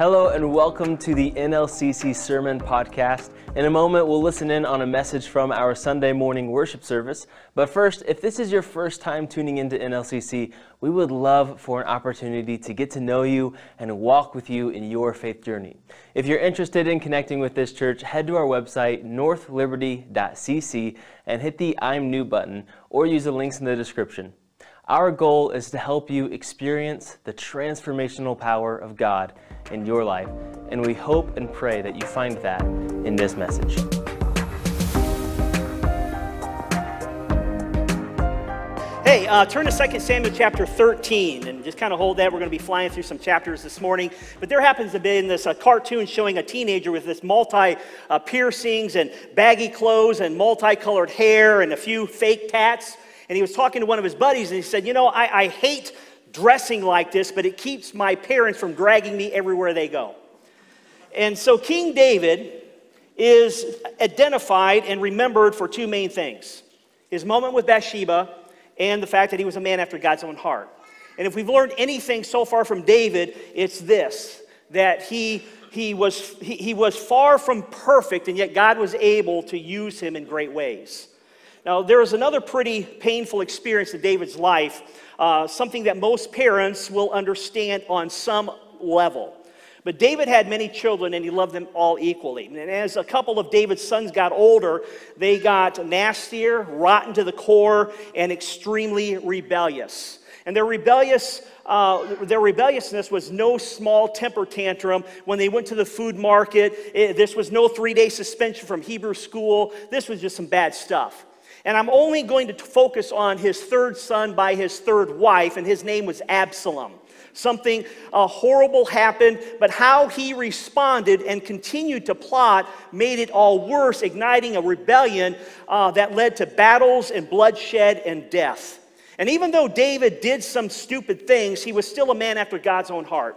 Hello and welcome to the NLCC Sermon Podcast. In a moment, we'll listen in on a message from our Sunday morning worship service. But first, if this is your first time tuning into NLCC, we would love for an opportunity to get to know you and walk with you in your faith journey. If you're interested in connecting with this church, head to our website, northliberty.cc, and hit the I'm New button or use the links in the description. Our goal is to help you experience the transformational power of God in your life, and we hope and pray that you find that in this message. Hey, uh, turn to 2 Samuel chapter 13 and just kind of hold that. We're going to be flying through some chapters this morning. But there happens to be in this uh, cartoon showing a teenager with this multi uh, piercings and baggy clothes and multicolored hair and a few fake tats. And he was talking to one of his buddies and he said, You know, I, I hate dressing like this, but it keeps my parents from dragging me everywhere they go. And so King David is identified and remembered for two main things his moment with Bathsheba and the fact that he was a man after God's own heart. And if we've learned anything so far from David, it's this that he, he, was, he, he was far from perfect, and yet God was able to use him in great ways. Now, there is another pretty painful experience in David's life, uh, something that most parents will understand on some level. But David had many children and he loved them all equally. And as a couple of David's sons got older, they got nastier, rotten to the core, and extremely rebellious. And their rebellious uh, their rebelliousness was no small temper tantrum when they went to the food market. It, this was no three day suspension from Hebrew school. This was just some bad stuff. And I'm only going to focus on his third son by his third wife, and his name was Absalom. Something uh, horrible happened, but how he responded and continued to plot made it all worse, igniting a rebellion uh, that led to battles and bloodshed and death. And even though David did some stupid things, he was still a man after God's own heart.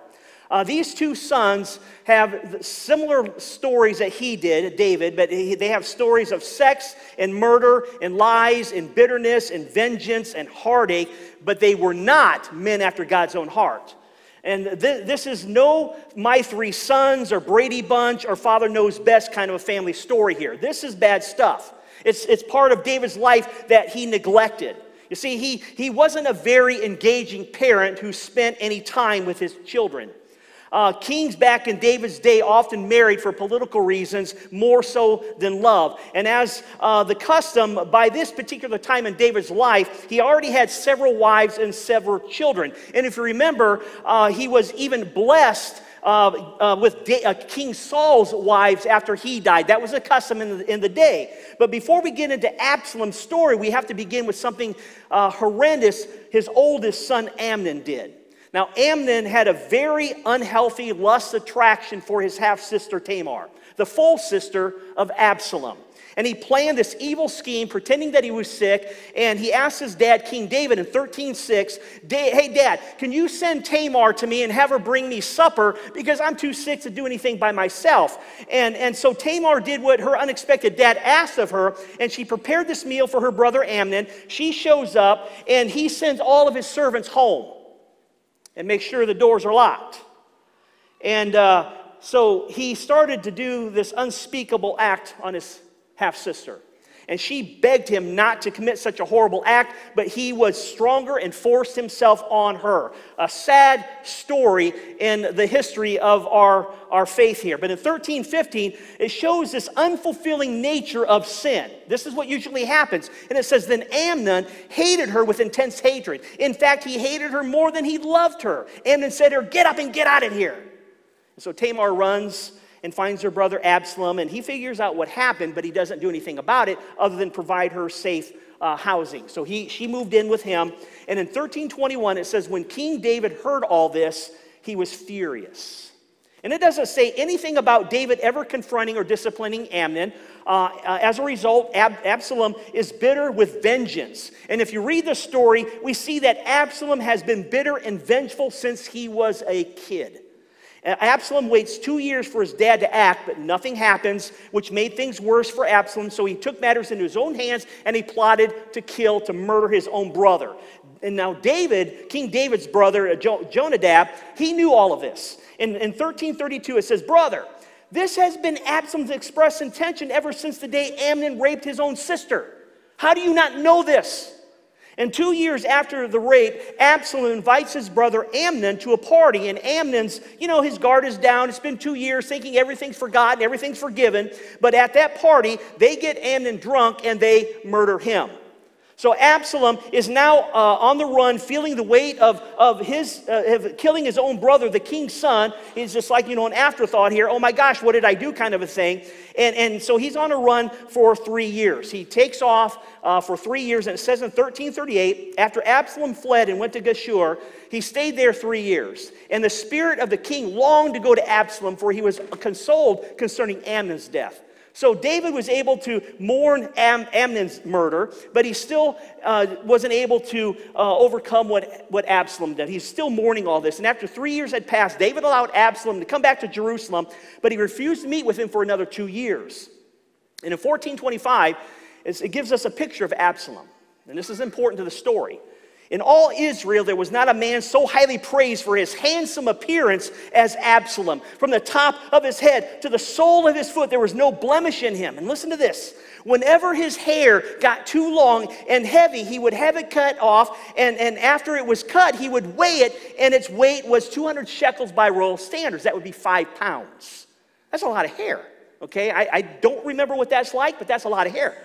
Uh, these two sons have similar stories that he did, David, but he, they have stories of sex and murder and lies and bitterness and vengeance and heartache, but they were not men after God's own heart. And th- this is no my three sons or Brady Bunch or Father Knows Best kind of a family story here. This is bad stuff. It's, it's part of David's life that he neglected. You see, he, he wasn't a very engaging parent who spent any time with his children. Uh, kings back in David's day often married for political reasons more so than love. And as uh, the custom, by this particular time in David's life, he already had several wives and several children. And if you remember, uh, he was even blessed. Uh, uh, with da- uh, King Saul's wives after he died. That was a custom in the, in the day. But before we get into Absalom's story, we have to begin with something horrendous his oldest son Amnon did. Now, Amnon had a very unhealthy lust attraction for his half sister Tamar, the full sister of Absalom. And he planned this evil scheme, pretending that he was sick. And he asked his dad, King David, in 13:6, "Hey, Dad, can you send Tamar to me and have her bring me supper because I'm too sick to do anything by myself?" And, and so Tamar did what her unexpected dad asked of her, and she prepared this meal for her brother Amnon. She shows up, and he sends all of his servants home and make sure the doors are locked. And uh, so he started to do this unspeakable act on his half sister. And she begged him not to commit such a horrible act, but he was stronger and forced himself on her. A sad story in the history of our, our faith here. But in 1315, it shows this unfulfilling nature of sin. This is what usually happens. And it says, Then Amnon hated her with intense hatred. In fact, he hated her more than he loved her. Amnon said to her, Get up and get out of here. And so Tamar runs and finds her brother Absalom, and he figures out what happened, but he doesn't do anything about it other than provide her safe uh, housing. So he, she moved in with him. And in 1321, it says, When King David heard all this, he was furious. And it doesn't say anything about David ever confronting or disciplining Amnon. Uh, uh, as a result, Ab- Absalom is bitter with vengeance. And if you read the story, we see that Absalom has been bitter and vengeful since he was a kid. Absalom waits two years for his dad to act, but nothing happens, which made things worse for Absalom. So he took matters into his own hands and he plotted to kill, to murder his own brother. and now David, King David's brother, uh, Jonadab, he knew all of this. In, in 1332, it says, Brother, this has been Absalom's express intention ever since the day Amnon raped his own sister. How do you not know this? And two years after the rape, Absalom invites his brother Amnon to a party. And Amnon's, you know, his guard is down. It's been two years thinking everything's forgotten, everything's forgiven. But at that party, they get Amnon drunk and they murder him. So Absalom is now uh, on the run, feeling the weight of, of his uh, of killing his own brother, the king's son. He's just like, you know, an afterthought here. Oh my gosh, what did I do kind of a thing. And, and so he's on a run for three years. He takes off uh, for three years, and it says in 1338, after Absalom fled and went to Geshur, he stayed there three years. And the spirit of the king longed to go to Absalom, for he was consoled concerning Amnon's death. So David was able to mourn Am- Amnon's murder, but he still uh, wasn't able to uh, overcome what, what Absalom did. He's still mourning all this. And after three years had passed, David allowed Absalom to come back to Jerusalem, but he refused to meet with him for another two years. And in 1425, it gives us a picture of Absalom. And this is important to the story. In all Israel, there was not a man so highly praised for his handsome appearance as Absalom. From the top of his head to the sole of his foot, there was no blemish in him. And listen to this whenever his hair got too long and heavy, he would have it cut off. And, and after it was cut, he would weigh it, and its weight was 200 shekels by royal standards. That would be five pounds. That's a lot of hair, okay? I, I don't remember what that's like, but that's a lot of hair.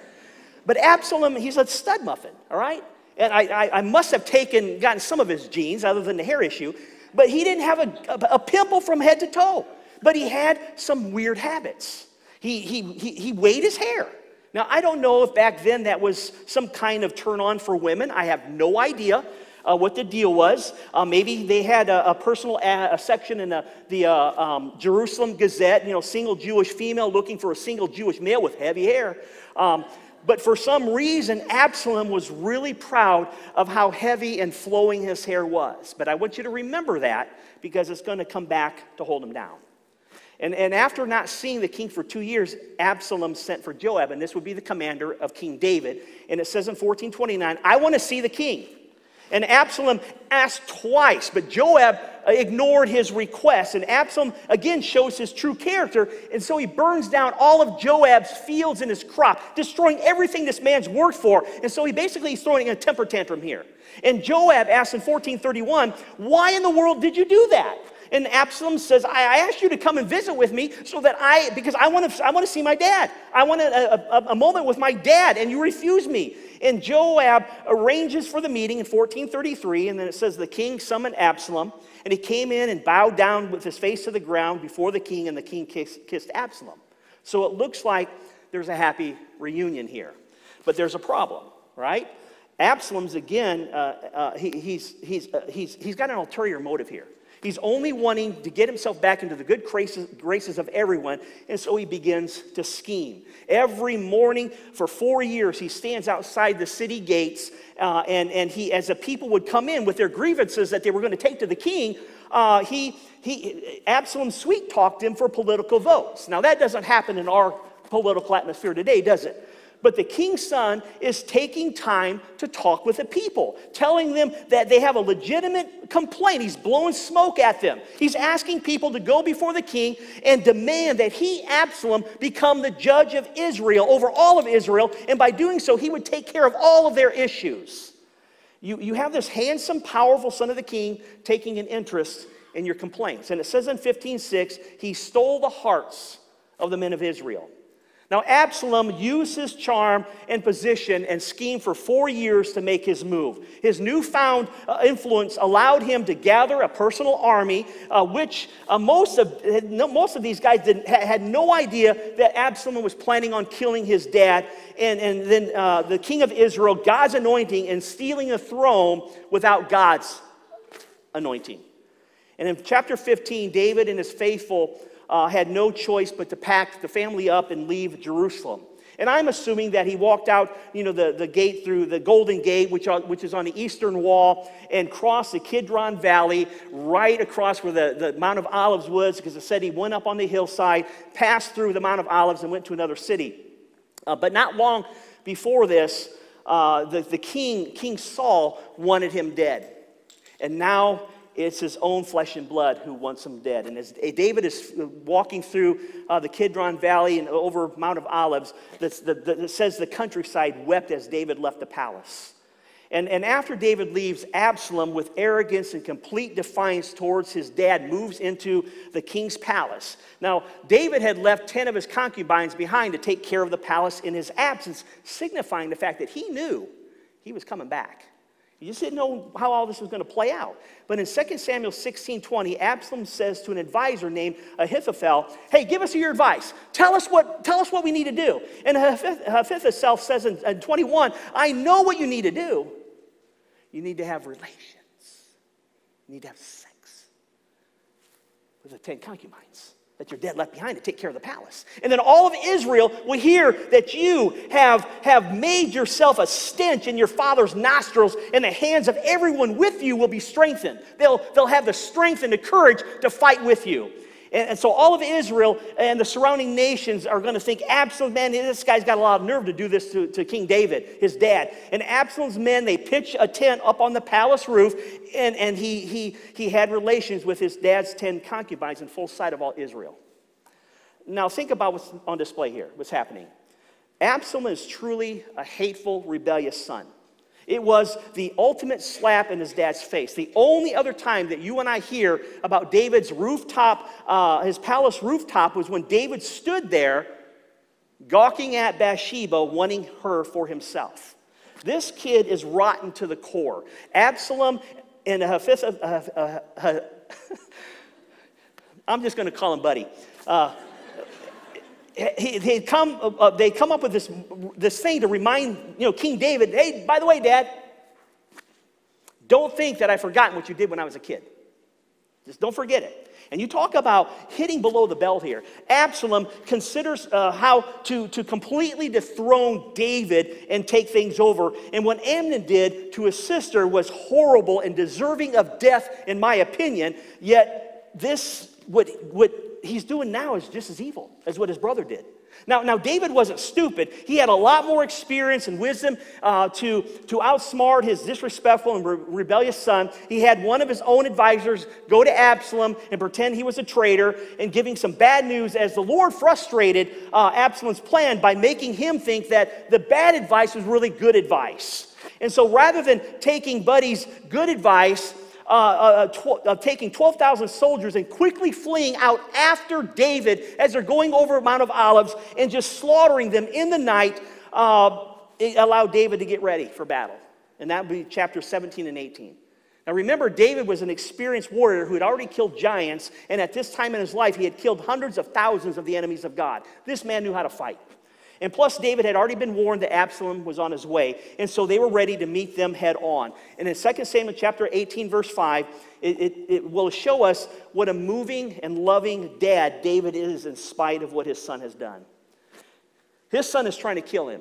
But Absalom, he's a stud muffin, all right? And I, I, I, must have taken, gotten some of his genes, other than the hair issue, but he didn't have a, a, a pimple from head to toe. But he had some weird habits. He, he, he, he weighed his hair. Now, I don't know if back then that was some kind of turn on for women. I have no idea. Uh, what the deal was. Uh, maybe they had a, a personal a, a, section in the, the uh, um, Jerusalem Gazette, you know, single Jewish female looking for a single Jewish male with heavy hair. Um, but for some reason, Absalom was really proud of how heavy and flowing his hair was. But I want you to remember that because it's going to come back to hold him down. And, and after not seeing the king for two years, Absalom sent for Joab, and this would be the commander of King David. And it says in 1429, I want to see the king. And Absalom asked twice, but Joab uh, ignored his request. And Absalom again shows his true character. And so he burns down all of Joab's fields and his crop, destroying everything this man's worked for. And so he basically is throwing a temper tantrum here. And Joab asks in 1431, Why in the world did you do that? And Absalom says, I, asked you to come and visit with me so that I, because I want to, I want to see my dad. I want a, a, a moment with my dad, and you refuse me. And Joab arranges for the meeting in 1433, and then it says the king summoned Absalom, and he came in and bowed down with his face to the ground before the king, and the king kissed, Absalom. So it looks like there's a happy reunion here. But there's a problem, right? Absalom's again, uh, uh, he, he's, he's, uh, he's, he's got an ulterior motive here. He's only wanting to get himself back into the good graces, of everyone, and so he begins to scheme. Every morning for four years, he stands outside the city gates, uh, and, and he, as the people would come in with their grievances that they were going to take to the king, uh, he, he, Absalom sweet talked him for political votes. Now, that doesn't happen in our political atmosphere today, does it? But the king's son is taking time to talk with the people, telling them that they have a legitimate complaint. He's blowing smoke at them. He's asking people to go before the king and demand that he, Absalom, become the judge of Israel over all of Israel. And by doing so, he would take care of all of their issues. You, you have this handsome, powerful son of the king taking an interest in your complaints. And it says in 15:6, he stole the hearts of the men of Israel. Now, Absalom used his charm and position and scheme for four years to make his move. His newfound uh, influence allowed him to gather a personal army, uh, which uh, most, of, most of these guys had no idea that Absalom was planning on killing his dad. And, and then uh, the king of Israel, God's anointing, and stealing a throne without God's anointing. And in chapter 15, David and his faithful uh, had no choice but to pack the family up and leave Jerusalem. And I'm assuming that he walked out, you know, the, the gate through the Golden Gate, which, are, which is on the eastern wall, and crossed the Kidron Valley, right across where the, the Mount of Olives was, because it said he went up on the hillside, passed through the Mount of Olives, and went to another city. Uh, but not long before this, uh, the, the king, King Saul, wanted him dead. And now it's his own flesh and blood who wants him dead. And as David is walking through uh, the Kidron Valley and over Mount of Olives, it says the countryside wept as David left the palace. And, and after David leaves, Absalom, with arrogance and complete defiance towards his dad, moves into the king's palace. Now, David had left 10 of his concubines behind to take care of the palace in his absence, signifying the fact that he knew he was coming back. He just didn't know how all this was going to play out. But in 2 Samuel 16 20, Absalom says to an advisor named Ahithophel, Hey, give us your advice. Tell us what, tell us what we need to do. And Ahithophel says in, in 21, I know what you need to do. You need to have relations, you need to have sex with the 10 concubines that your dead left behind to take care of the palace. And then all of Israel will hear that you have, have made yourself a stench in your father's nostrils, and the hands of everyone with you will be strengthened. They'll, they'll have the strength and the courage to fight with you. And, and so all of Israel and the surrounding nations are going to think, Absalom, man, this guy's got a lot of nerve to do this to, to King David, his dad. And Absalom's men, they pitch a tent up on the palace roof, and, and he, he, he had relations with his dad's 10 concubines in full sight of all Israel. Now, think about what's on display here, what's happening. Absalom is truly a hateful, rebellious son. It was the ultimate slap in his dad's face. The only other time that you and I hear about David's rooftop, uh, his palace rooftop, was when David stood there gawking at Bathsheba, wanting her for himself. This kid is rotten to the core. Absalom and uh, uh, uh, I'm just going to call him Buddy. He, they come, uh, uh, they come up with this, this thing to remind you know, King David, hey, by the way, Dad, don't think that I've forgotten what you did when I was a kid. Just don't forget it. And you talk about hitting below the belt here. Absalom considers uh, how to, to completely dethrone David and take things over. And what Amnon did to his sister was horrible and deserving of death, in my opinion. Yet, this, what, he's doing now is just as evil as what his brother did. Now, now David wasn't stupid. He had a lot more experience and wisdom uh, to, to outsmart his disrespectful and re- rebellious son. He had one of his own advisors go to Absalom and pretend he was a traitor and giving some bad news as the Lord frustrated uh, Absalom's plan by making him think that the bad advice was really good advice. And so rather than taking Buddy's good advice, uh, uh, tw- uh, taking 12,000 soldiers and quickly fleeing out after David as they're going over Mount of Olives and just slaughtering them in the night, uh, allowed David to get ready for battle. And that would be chapter 17 and 18. Now remember, David was an experienced warrior who had already killed giants, and at this time in his life, he had killed hundreds of thousands of the enemies of God. This man knew how to fight. And plus, David had already been warned that Absalom was on his way. And so they were ready to meet them head on. And in 2 Samuel chapter 18, verse 5, it, it, it, will show us what a moving and loving dad David is in spite of what his son has done. His son is trying to kill him.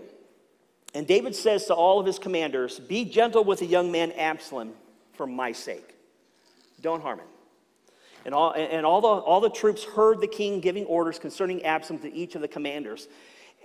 And David says to all of his commanders, Be gentle with the young man Absalom for my sake. Don't harm him. And all, and all, the, all the troops heard the king giving orders concerning Absalom to each of the commanders.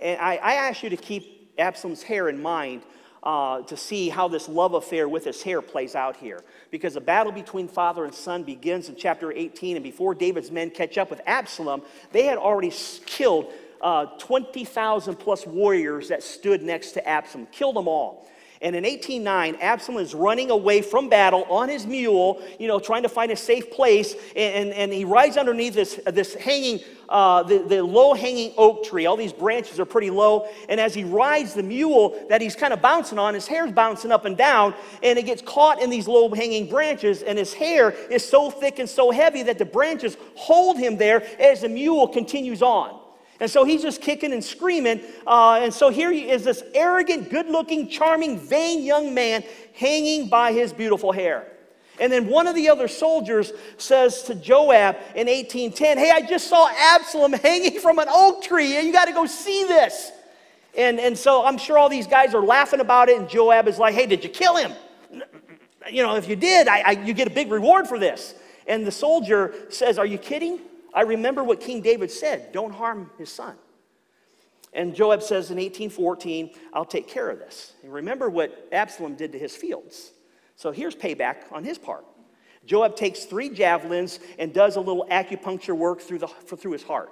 And I, I ask you to keep Absalom's hair in mind uh, to see how this love affair with his hair plays out here. Because the battle between father and son begins in chapter 18, and before David's men catch up with Absalom, they had already killed uh, 20,000 plus warriors that stood next to Absalom, killed them all. And in 1809, Absalom is running away from battle on his mule, you know, trying to find a safe place. And, and, and he rides underneath this, this hanging, uh, the, the low hanging oak tree. All these branches are pretty low. And as he rides the mule that he's kind of bouncing on, his hair's bouncing up and down. And it gets caught in these low hanging branches. And his hair is so thick and so heavy that the branches hold him there as the mule continues on. And so he's just kicking and screaming. Uh, and so here he is this arrogant, good looking, charming, vain young man hanging by his beautiful hair. And then one of the other soldiers says to Joab in 1810, Hey, I just saw Absalom hanging from an oak tree. You got to go see this. And, and so I'm sure all these guys are laughing about it. And Joab is like, Hey, did you kill him? You know, if you did, I, I, you get a big reward for this. And the soldier says, Are you kidding? I remember what King David said don't harm his son. And Joab says in 1814, I'll take care of this. And remember what Absalom did to his fields. So here's payback on his part. Joab takes three javelins and does a little acupuncture work through, the, through his heart.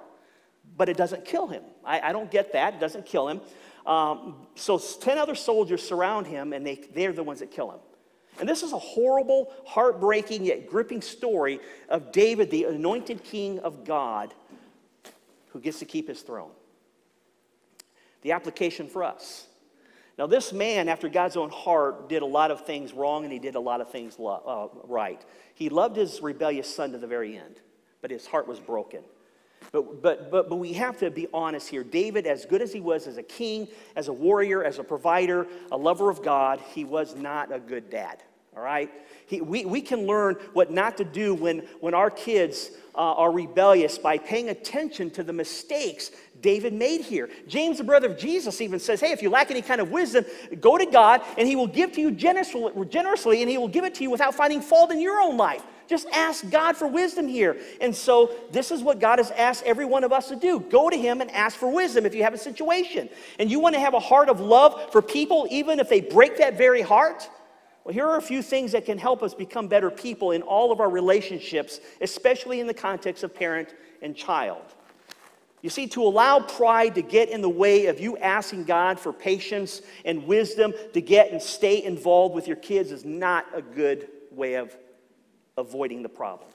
But it doesn't kill him. I, I don't get that. It doesn't kill him. Um, so 10 other soldiers surround him, and they, they're the ones that kill him. And this is a horrible, heartbreaking, yet gripping story of David, the anointed king of God, who gets to keep his throne. The application for us. Now, this man, after God's own heart, did a lot of things wrong and he did a lot of things lo- uh, right. He loved his rebellious son to the very end, but his heart was broken. But, but, but, but we have to be honest here. David, as good as he was as a king, as a warrior, as a provider, a lover of God, he was not a good dad. All right? He, we, we can learn what not to do when, when our kids uh, are rebellious by paying attention to the mistakes David made here. James, the brother of Jesus, even says, Hey, if you lack any kind of wisdom, go to God and he will give to you generously and he will give it to you without finding fault in your own life. Just ask God for wisdom here. And so, this is what God has asked every one of us to do go to Him and ask for wisdom if you have a situation. And you want to have a heart of love for people, even if they break that very heart. Well, here are a few things that can help us become better people in all of our relationships, especially in the context of parent and child. You see, to allow pride to get in the way of you asking God for patience and wisdom to get and stay involved with your kids is not a good way of avoiding the problem.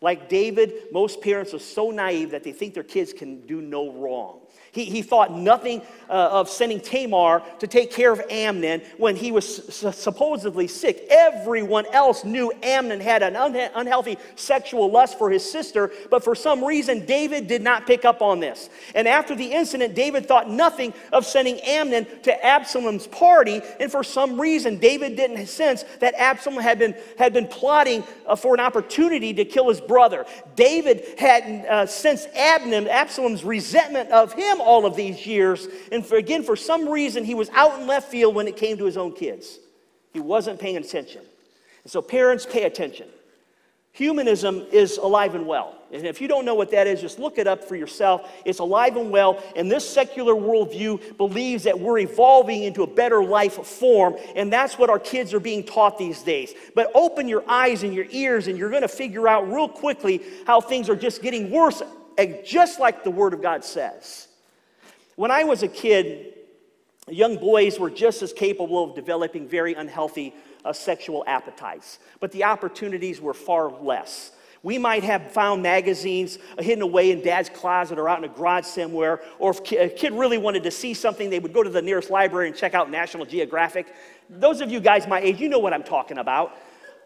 Like David, most parents are so naive that they think their kids can do no wrong. He, he thought nothing uh, of sending Tamar to take care of Amnon when he was supposedly sick. Everyone else knew Amnon had an un- unhealthy sexual lust for his sister, but for some reason, David did not pick up on this. And after the incident, David thought nothing of sending Amnon to Absalom's party, and for some reason, David didn't sense that Absalom had been, had been plotting uh, for an opportunity to kill his brother. David had uh, sensed Absalom's resentment of him all of these years. And for, again, for some reason, he was out in left field when it came to his own kids. He wasn't paying attention. And so, parents, pay attention. Humanism is alive and well. And if you don't know what that is, just look it up for yourself. It's alive and well. And this secular worldview believes that we're evolving into a better life form. And that's what our kids are being taught these days. But open your eyes and your ears, and you're going to figure out real quickly how things are just getting worse, eh, just like the Word of God says. When I was a kid, young boys were just as capable of developing very unhealthy uh, sexual appetites, but the opportunities were far less. We might have found magazines hidden away in dad's closet or out in a garage somewhere, or if a kid really wanted to see something, they would go to the nearest library and check out National Geographic. Those of you guys my age, you know what I'm talking about.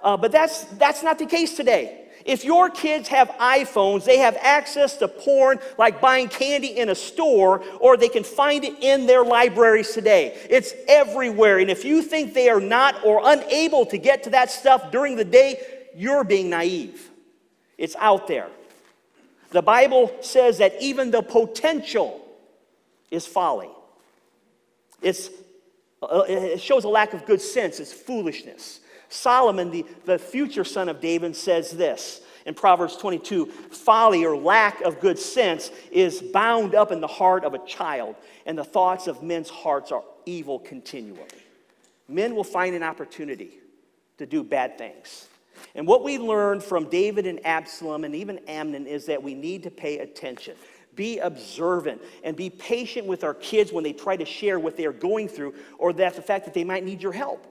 Uh, but that's, that's not the case today. If your kids have iPhones, they have access to porn like buying candy in a store, or they can find it in their libraries today. It's everywhere. And if you think they are not or unable to get to that stuff during the day, you're being naive. It's out there. The Bible says that even the potential is folly. It's, uh, it shows a lack of good sense, it's foolishness. Solomon, the, the future son of David, says this in Proverbs 22 folly or lack of good sense is bound up in the heart of a child, and the thoughts of men's hearts are evil continually. Men will find an opportunity to do bad things. And what we learned from David and Absalom and even Amnon is that we need to pay attention. Be observant and be patient with our kids when they try to share what they are going through or that the fact that they might need your help.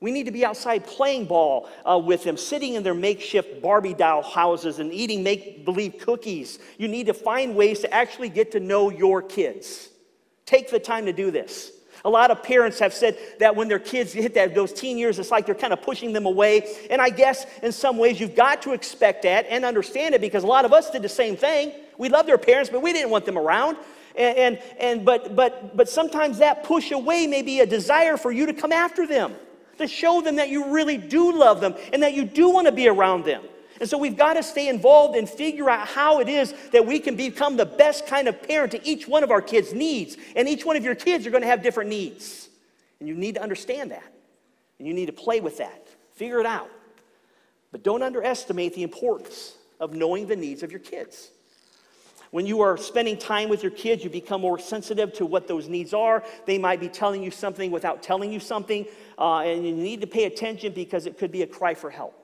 We need to be outside playing ball uh, with them, sitting in their makeshift Barbie doll houses and eating make believe cookies. You need to find ways to actually get to know your kids. Take the time to do this. A lot of parents have said that when their kids hit that, those teen years, it's like they're kind of pushing them away. And I guess in some ways you've got to expect that and understand it because a lot of us did the same thing. We loved our parents, but we didn't want them around. And, and, and but, but, but sometimes that push away may be a desire for you to come after them to show them that you really do love them and that you do want to be around them. And so we've got to stay involved and figure out how it is that we can become the best kind of parent to each one of our kids' needs. And each one of your kids are going to have different needs. And you need to understand that. And you need to play with that. Figure it out. But don't underestimate the importance of knowing the needs of your kids. When you are spending time with your kids, you become more sensitive to what those needs are. They might be telling you something without telling you something, uh, and you need to pay attention because it could be a cry for help.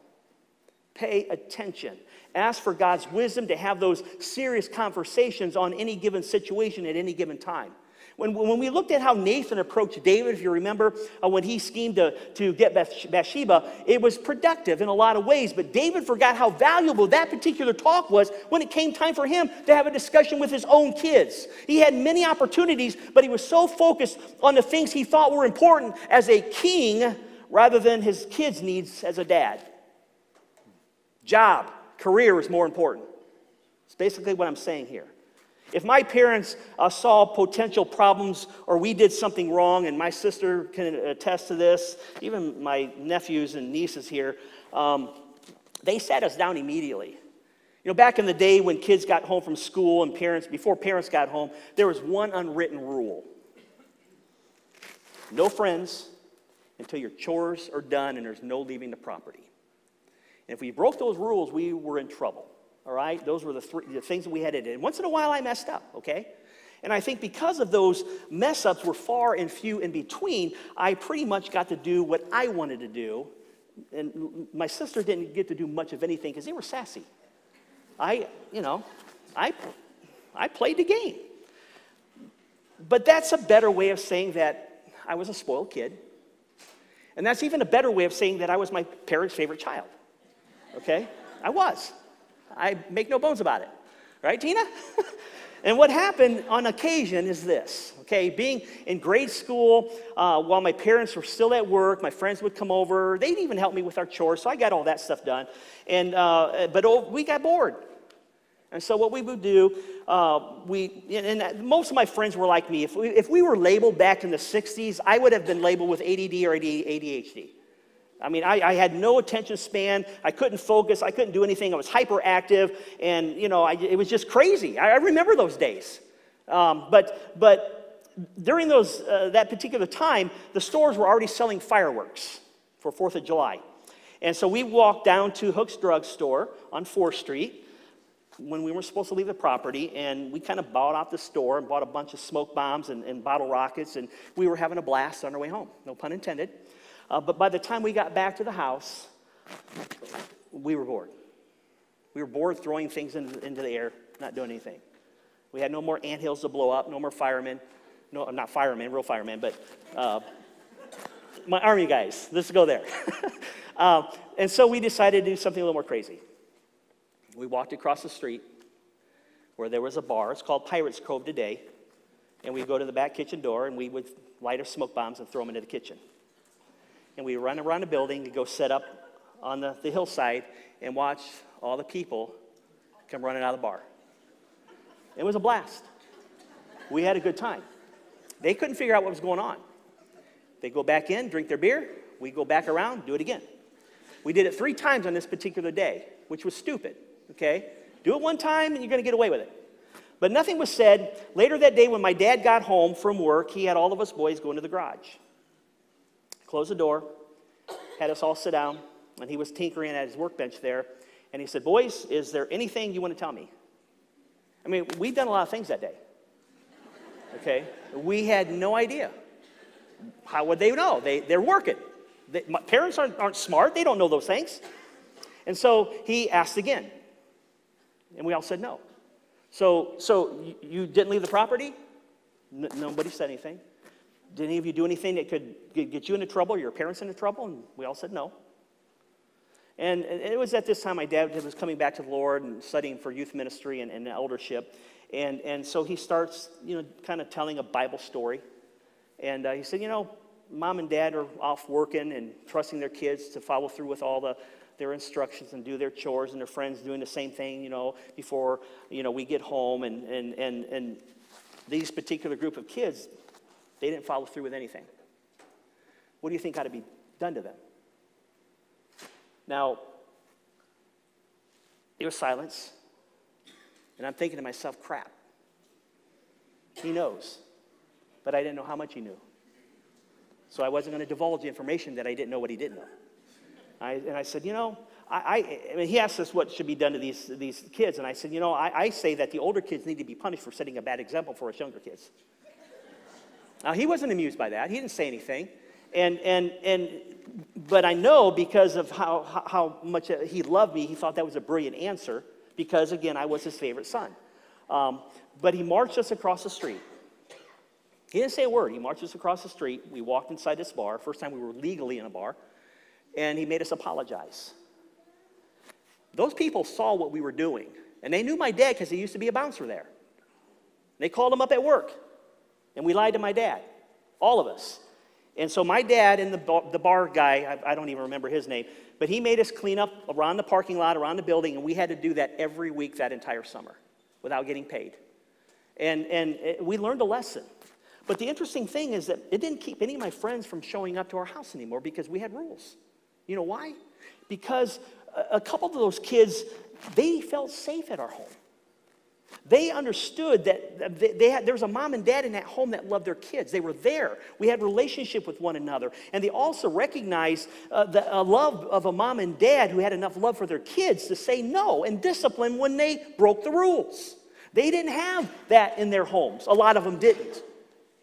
Pay attention. Ask for God's wisdom to have those serious conversations on any given situation at any given time. When, when we looked at how Nathan approached David, if you remember, uh, when he schemed to, to get Bathsheba, it was productive in a lot of ways. But David forgot how valuable that particular talk was when it came time for him to have a discussion with his own kids. He had many opportunities, but he was so focused on the things he thought were important as a king rather than his kids' needs as a dad. Job, career is more important. It's basically what I'm saying here. If my parents uh, saw potential problems or we did something wrong, and my sister can attest to this, even my nephews and nieces here, um, they sat us down immediately. You know, back in the day when kids got home from school and parents, before parents got home, there was one unwritten rule no friends until your chores are done and there's no leaving the property. And if we broke those rules, we were in trouble. All right? Those were the, three, the things that we had to do. And once in a while, I messed up, okay? And I think because of those mess ups were far and few in between, I pretty much got to do what I wanted to do. And my sister didn't get to do much of anything because they were sassy. I, you know, I, I played the game. But that's a better way of saying that I was a spoiled kid. And that's even a better way of saying that I was my parents' favorite child. Okay? I was. I make no bones about it. Right, Tina? and what happened on occasion is this okay, being in grade school, uh, while my parents were still at work, my friends would come over. They'd even help me with our chores, so I got all that stuff done. And, uh, but oh, we got bored. And so what we would do, uh, we, and most of my friends were like me. If we, if we were labeled back in the 60s, I would have been labeled with ADD or ADHD. I mean, I, I, had no attention span. I couldn't focus. I couldn't do anything. I was hyperactive. And, you know, I, it was just crazy. I, I remember those days. Um, but, but during those, uh, that particular time, the stores were already selling fireworks for 4th of July. And so we walked down to Hook's Drug Store on 4th Street when we were supposed to leave the property, and we kind of bought out the store and bought a bunch of smoke bombs and, and bottle rockets, and we were having a blast on our way home. No pun intended. Uh, but by the time we got back to the house, we were bored. We were bored throwing things in, into the air, not doing anything. We had no more ant hills to blow up, no more firemen. No, not firemen, real firemen, but uh, my army guys. Let's go there. uh, and so we decided to do something a little more crazy. We walked across the street where there was a bar. It's called Pirates Cove today. And we'd go to the back kitchen door and we would light our smoke bombs and throw them into the kitchen and we run around the building and go set up on the, the hillside and watch all the people come running out of the bar. It was a blast. We had a good time. They couldn't figure out what was going on. They go back in, drink their beer, we go back around, do it again. We did it three times on this particular day, which was stupid, okay? Do it one time and you're gonna get away with it. But nothing was said. Later that day, when my dad got home from work, he had all of us boys go into the garage closed the door, had us all sit down, and he was tinkering at his workbench there. And he said, Boys, is there anything you want to tell me? I mean, we've done a lot of things that day. Okay? We had no idea. How would they know? They, they're working. They, parents aren't, aren't smart, they don't know those things. And so he asked again. And we all said no. So, so you didn't leave the property? N- nobody said anything. Did any of you do anything that could get you into trouble your parents into trouble? And we all said no. And it was at this time my dad was coming back to the Lord and studying for youth ministry and, and eldership. And, and so he starts, you know, kind of telling a Bible story. And uh, he said, you know, mom and dad are off working and trusting their kids to follow through with all the, their instructions and do their chores and their friends doing the same thing, you know, before, you know, we get home. And, and, and, and these particular group of kids, they didn't follow through with anything. What do you think ought to be done to them? Now, there was silence, and I'm thinking to myself, crap. He knows, but I didn't know how much he knew. So I wasn't going to divulge the information that I didn't know what he didn't know. I, and I said, you know, I, I, mean, he asked us what should be done to these, these kids. And I said, you know, I, I say that the older kids need to be punished for setting a bad example for us younger kids. Now, he wasn't amused by that. He didn't say anything. And, and, and, but I know because of how, how much he loved me, he thought that was a brilliant answer because, again, I was his favorite son. Um, but he marched us across the street. He didn't say a word. He marched us across the street. We walked inside this bar, first time we were legally in a bar, and he made us apologize. Those people saw what we were doing, and they knew my dad because he used to be a bouncer there. They called him up at work. And we lied to my dad, all of us. And so my dad and the bar, the bar guy, I, I, don't even remember his name, but he made us clean up around the parking lot, around the building, and we had to do that every week that entire summer without getting paid. And, and it, we learned a lesson. But the interesting thing is that it didn't keep any of my friends from showing up to our house anymore because we had rules. You know why? Because a, a couple of those kids, they felt safe at our home. They understood that they had, there was a mom and dad in that home that loved their kids. They were there. We had relationship with one another. And they also recognized uh, the love of a mom and dad who had enough love for their kids to say no and discipline when they broke the rules. They didn't have that in their homes. A lot of them didn't.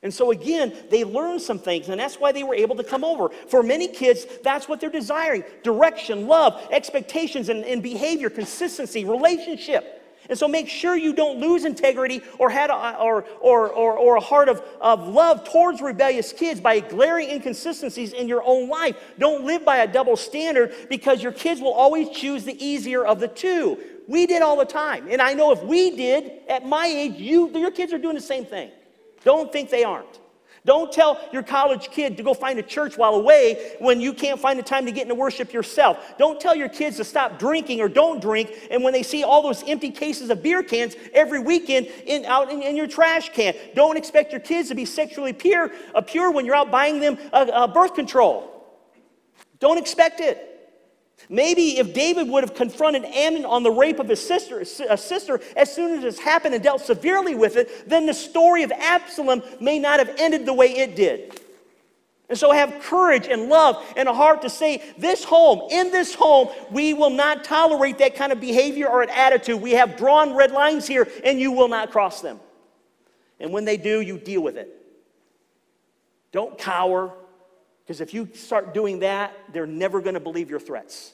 And so, again, they learned some things, and that's why they were able to come over. For many kids, that's what they're desiring direction, love, expectations, and, and behavior, consistency, relationship. And so make sure you don't lose integrity or, had a, or, or, or, or a heart of, of love towards rebellious kids by glaring inconsistencies in your own life. Don't live by a double standard because your kids will always choose the easier of the two. We did all the time. And I know if we did at my age, you, your kids are doing the same thing. Don't think they aren't. Don't tell your college kid to go find a church while away when you can't find the time to get into worship yourself. Don't tell your kids to stop drinking or don't drink, and when they see all those empty cases of beer cans every weekend in, out in, in your trash can. Don't expect your kids to be sexually pure, uh, pure when you're out buying them uh, birth control. Don't expect it. Maybe if David would have confronted Amnon on the rape of his sister, a sister as soon as it happened and dealt severely with it, then the story of Absalom may not have ended the way it did. And so have courage and love and a heart to say, this home, in this home, we will not tolerate that kind of behavior or an attitude. We have drawn red lines here and you will not cross them. And when they do, you deal with it. Don't cower. Because if you start doing that, they're never going to believe your threats.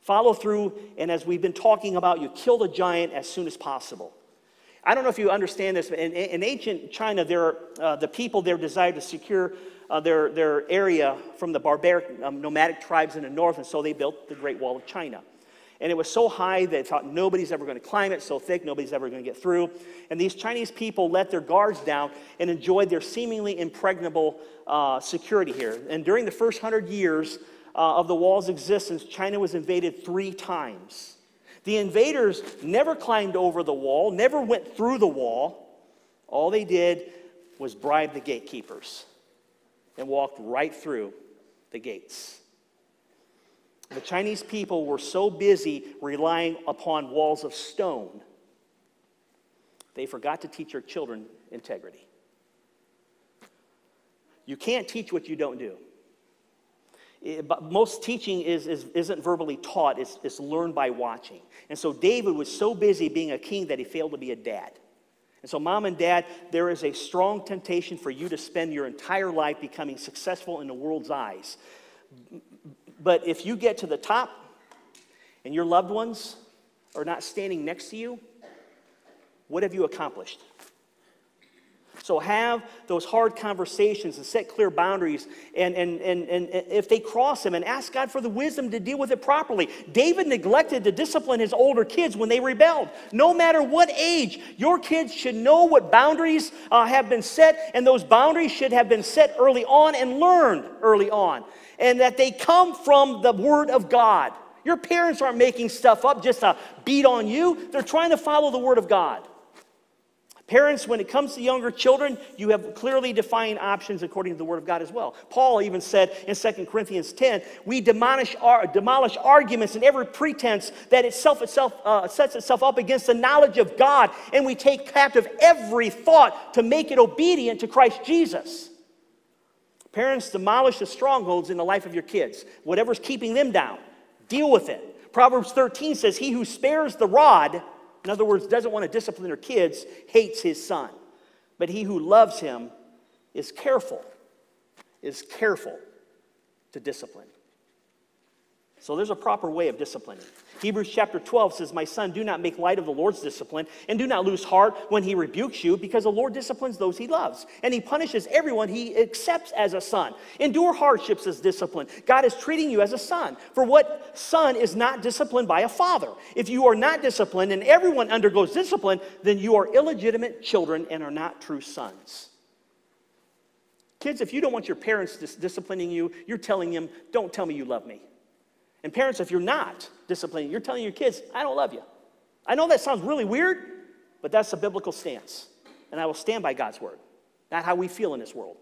Follow through, and as we've been talking about, you kill the giant as soon as possible. I don't know if you understand this, but in, in ancient China, there, uh, the people there desired to secure uh, their, their area from the barbaric um, nomadic tribes in the north, and so they built the Great Wall of China. And it was so high they thought nobody's ever going to climb it, so thick nobody's ever going to get through. And these Chinese people let their guards down and enjoyed their seemingly impregnable uh, security here. And during the first hundred years uh, of the wall's existence, China was invaded three times. The invaders never climbed over the wall, never went through the wall. All they did was bribe the gatekeepers and walked right through the gates. The Chinese people were so busy relying upon walls of stone, they forgot to teach their children integrity. You can't teach what you don't do. It, but most teaching is, is, isn't verbally taught, it's, it's learned by watching. And so David was so busy being a king that he failed to be a dad. And so, mom and dad, there is a strong temptation for you to spend your entire life becoming successful in the world's eyes. But if you get to the top and your loved ones are not standing next to you, what have you accomplished? So have those hard conversations and set clear boundaries. And, and, and, and if they cross them, and ask God for the wisdom to deal with it properly. David neglected to discipline his older kids when they rebelled. No matter what age, your kids should know what boundaries uh, have been set, and those boundaries should have been set early on and learned early on. And that they come from the Word of God. Your parents aren't making stuff up just to beat on you, they're trying to follow the Word of God. Parents, when it comes to younger children, you have clearly defined options according to the Word of God as well. Paul even said in 2 Corinthians 10, we demolish, demolish arguments and every pretense that itself, itself uh, sets itself up against the knowledge of God, and we take captive every thought to make it obedient to Christ Jesus. Parents, demolish the strongholds in the life of your kids. Whatever's keeping them down, deal with it. Proverbs 13 says, He who spares the rod, in other words, doesn't want to discipline their kids, hates his son. But he who loves him is careful, is careful to discipline. So there's a proper way of disciplining. Hebrews chapter 12 says, My son, do not make light of the Lord's discipline, and do not lose heart when he rebukes you, because the Lord disciplines those he loves, and he punishes everyone he accepts as a son. Endure hardships as discipline. God is treating you as a son. For what son is not disciplined by a father? If you are not disciplined, and everyone undergoes discipline, then you are illegitimate children and are not true sons. Kids, if you don't want your parents dis- disciplining you, you're telling them, Don't tell me you love me. And parents, if you're not disciplining, you're telling your kids, I don't love you. I know that sounds really weird, but that's a biblical stance. And I will stand by God's word, not how we feel in this world.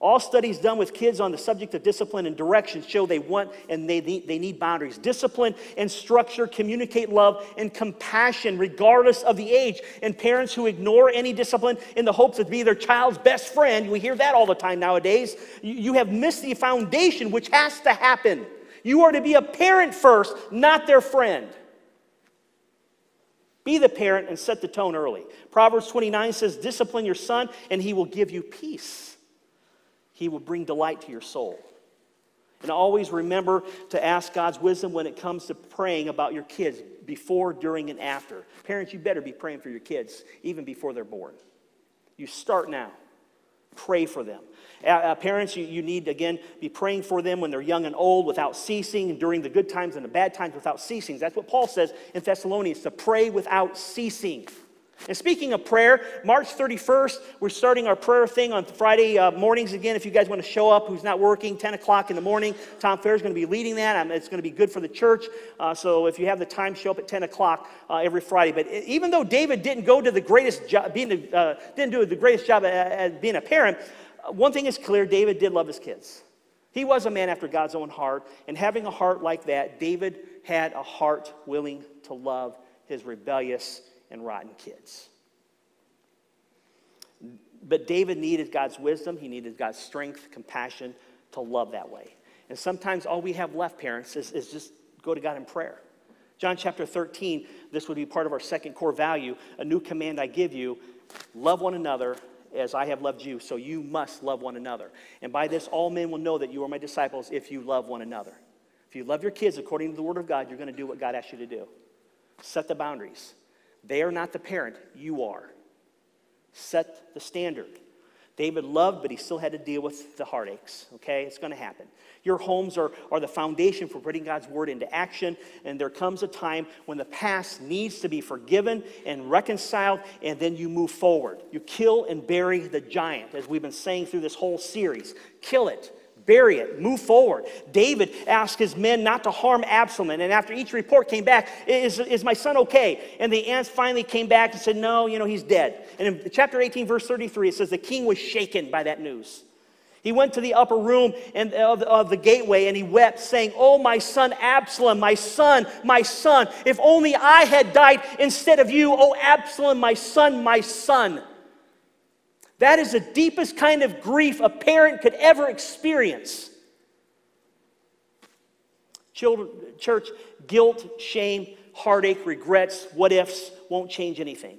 All studies done with kids on the subject of discipline and direction show they want and they need, they need boundaries. Discipline and structure communicate love and compassion regardless of the age. And parents who ignore any discipline in the hopes of being their child's best friend, we hear that all the time nowadays, you, you have missed the foundation which has to happen. You are to be a parent first, not their friend. Be the parent and set the tone early. Proverbs 29 says, Discipline your son, and he will give you peace. He will bring delight to your soul. And always remember to ask God's wisdom when it comes to praying about your kids before, during, and after. Parents, you better be praying for your kids even before they're born. You start now. Pray for them. Uh, parents, you, you need, again, be praying for them when they're young and old without ceasing, and during the good times and the bad times without ceasing. That's what Paul says in Thessalonians to pray without ceasing. And speaking of prayer, March 31st, we're starting our prayer thing on Friday uh, mornings again. If you guys want to show up, who's not working, 10 o'clock in the morning, Tom Fair is going to be leading that. Um, it's going to be good for the church. Uh, so if you have the time, show up at 10 o'clock uh, every Friday. But even though David didn't go to the greatest job, uh, didn't do the greatest job at being a parent, one thing is clear David did love his kids. He was a man after God's own heart. And having a heart like that, David had a heart willing to love his rebellious and rotten kids. But David needed God's wisdom, he needed God's strength, compassion to love that way. And sometimes all we have left, parents, is, is just go to God in prayer. John chapter 13, this would be part of our second core value. A new command I give you love one another as I have loved you, so you must love one another. And by this, all men will know that you are my disciples if you love one another. If you love your kids according to the word of God, you're going to do what God asks you to do. Set the boundaries. They are not the parent, you are. Set the standard. David loved, but he still had to deal with the heartaches, okay? It's going to happen. Your homes are, are the foundation for putting God's word into action, and there comes a time when the past needs to be forgiven and reconciled, and then you move forward. You kill and bury the giant, as we've been saying through this whole series. Kill it bury it, move forward. David asked his men not to harm Absalom. And after each report came back, is, is my son okay? And the ants finally came back and said, no, you know, he's dead. And in chapter 18, verse 33, it says, the king was shaken by that news. He went to the upper room and, of, of the gateway and he wept, saying, Oh, my son Absalom, my son, my son, if only I had died instead of you, oh, Absalom, my son, my son. That is the deepest kind of grief a parent could ever experience. Children, church, guilt, shame, heartache, regrets, what ifs won't change anything.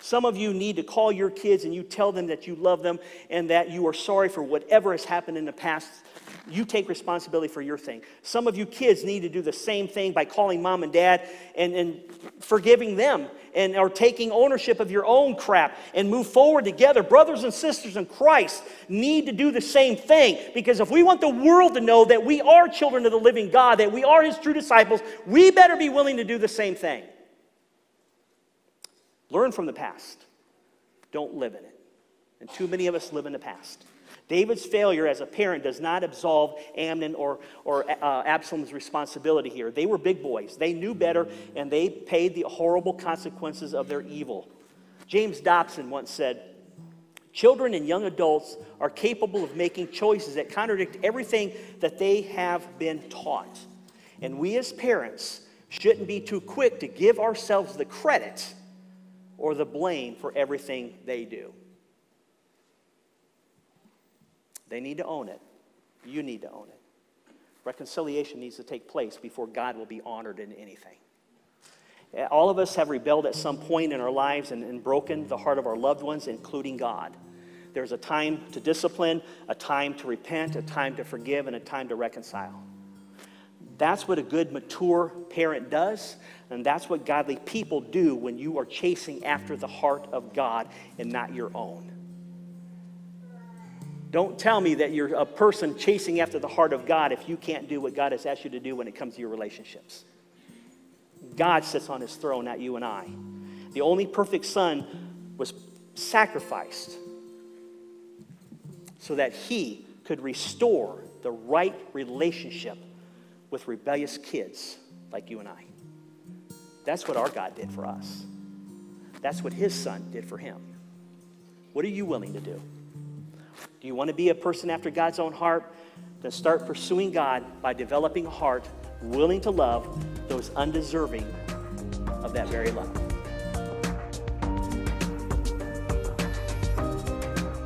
Some of you need to call your kids and you tell them that you love them and that you are sorry for whatever has happened in the past you take responsibility for your thing. Some of you kids need to do the same thing by calling mom and dad and, and forgiving them and are taking ownership of your own crap and move forward together. Brothers and sisters in Christ need to do the same thing because if we want the world to know that we are children of the living God, that we are his true disciples, we better be willing to do the same thing. Learn from the past. Don't live in it. And too many of us live in the past. David's failure as a parent does not absolve Amnon or, or uh, Absalom's responsibility here. They were big boys. They knew better, and they paid the horrible consequences of their evil. James Dobson once said, Children and young adults are capable of making choices that contradict everything that they have been taught. And we as parents shouldn't be too quick to give ourselves the credit or the blame for everything they do. They need to own it. You need to own it. Reconciliation needs to take place before God will be honored in anything. All of us have rebelled at some point in our lives and, and broken the heart of our loved ones, including God. There's a time to discipline, a time to repent, a time to forgive, and a time to reconcile. That's what a good, mature parent does, and that's what godly people do when you are chasing after the heart of God and not your own. Don't tell me that you're a person chasing after the heart of God if you can't do what God has asked you to do when it comes to your relationships. God sits on his throne, not you and I. The only perfect son was sacrificed so that he could restore the right relationship with rebellious kids like you and I. That's what our God did for us. That's what his son did for him. What are you willing to do? Do you want to be a person after God's own heart? Then start pursuing God by developing a heart willing to love those undeserving of that very love.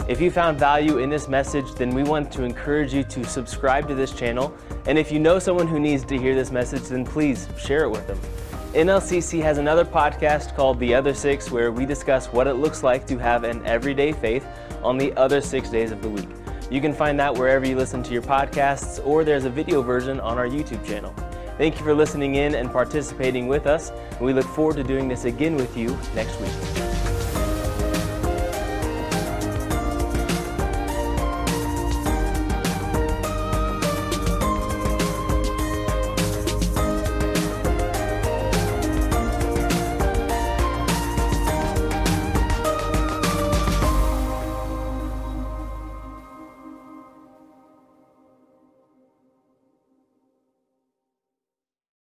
If you found value in this message, then we want to encourage you to subscribe to this channel. And if you know someone who needs to hear this message, then please share it with them. NLCC has another podcast called The Other Six, where we discuss what it looks like to have an everyday faith on the other six days of the week. You can find that wherever you listen to your podcasts, or there's a video version on our YouTube channel. Thank you for listening in and participating with us. We look forward to doing this again with you next week.